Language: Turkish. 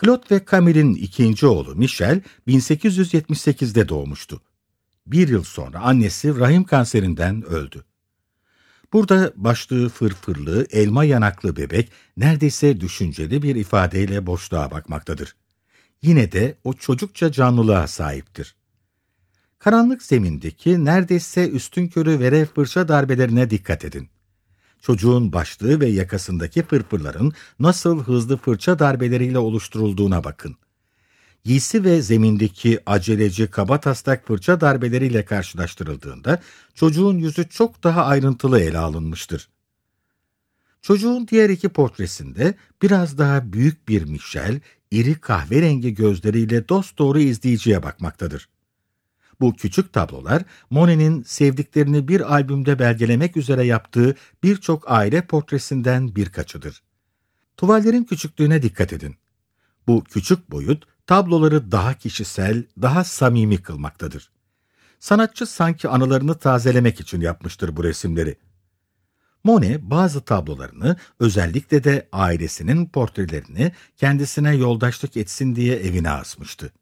Claude ve Camille'in ikinci oğlu Michel 1878'de doğmuştu. Bir yıl sonra annesi rahim kanserinden öldü. Burada başlığı fırfırlı, elma yanaklı bebek neredeyse düşünceli bir ifadeyle boşluğa bakmaktadır. Yine de o çocukça canlılığa sahiptir. Karanlık zemindeki neredeyse üstünkörü verev fırça darbelerine dikkat edin. Çocuğun başlığı ve yakasındaki fırfırların nasıl hızlı fırça darbeleriyle oluşturulduğuna bakın. Giysi ve zemindeki aceleci kaba taslak fırça darbeleriyle karşılaştırıldığında çocuğun yüzü çok daha ayrıntılı ele alınmıştır. Çocuğun diğer iki portresinde biraz daha büyük bir Michel, iri kahverengi gözleriyle dosdoğru izleyiciye bakmaktadır. Bu küçük tablolar Monet'in sevdiklerini bir albümde belgelemek üzere yaptığı birçok aile portresinden birkaçıdır. Tuvallerin küçüklüğüne dikkat edin. Bu küçük boyut tabloları daha kişisel, daha samimi kılmaktadır. Sanatçı sanki anılarını tazelemek için yapmıştır bu resimleri. Monet bazı tablolarını özellikle de ailesinin portrelerini kendisine yoldaşlık etsin diye evine asmıştı.